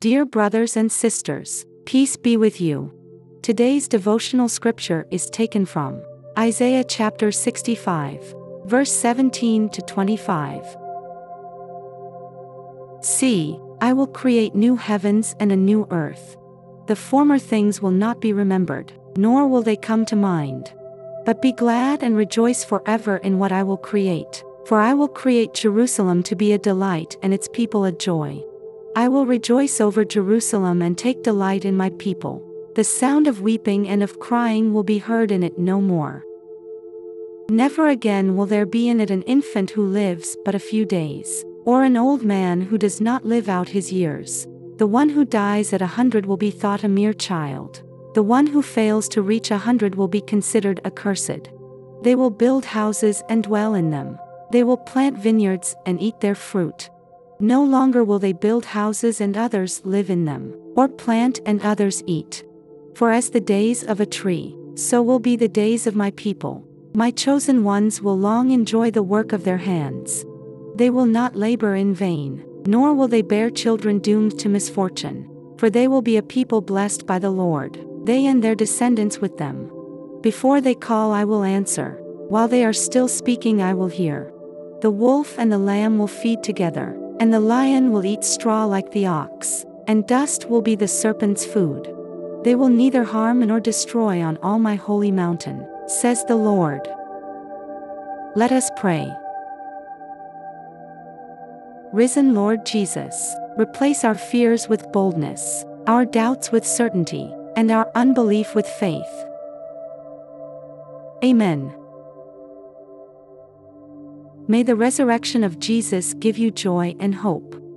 Dear brothers and sisters, peace be with you. Today's devotional scripture is taken from Isaiah chapter 65, verse 17 to 25. See, I will create new heavens and a new earth. The former things will not be remembered, nor will they come to mind. But be glad and rejoice forever in what I will create, for I will create Jerusalem to be a delight and its people a joy. I will rejoice over Jerusalem and take delight in my people. The sound of weeping and of crying will be heard in it no more. Never again will there be in it an infant who lives but a few days, or an old man who does not live out his years. The one who dies at a hundred will be thought a mere child. The one who fails to reach a hundred will be considered accursed. They will build houses and dwell in them. They will plant vineyards and eat their fruit. No longer will they build houses and others live in them, or plant and others eat. For as the days of a tree, so will be the days of my people. My chosen ones will long enjoy the work of their hands. They will not labor in vain, nor will they bear children doomed to misfortune. For they will be a people blessed by the Lord, they and their descendants with them. Before they call, I will answer. While they are still speaking, I will hear. The wolf and the lamb will feed together and the lion will eat straw like the ox, and dust will be the serpent's food. They will neither harm nor destroy on all my holy mountain, says the Lord. Let us pray. Risen Lord Jesus, replace our fears with boldness, our doubts with certainty, and our unbelief with faith. Amen. May the resurrection of Jesus give you joy and hope.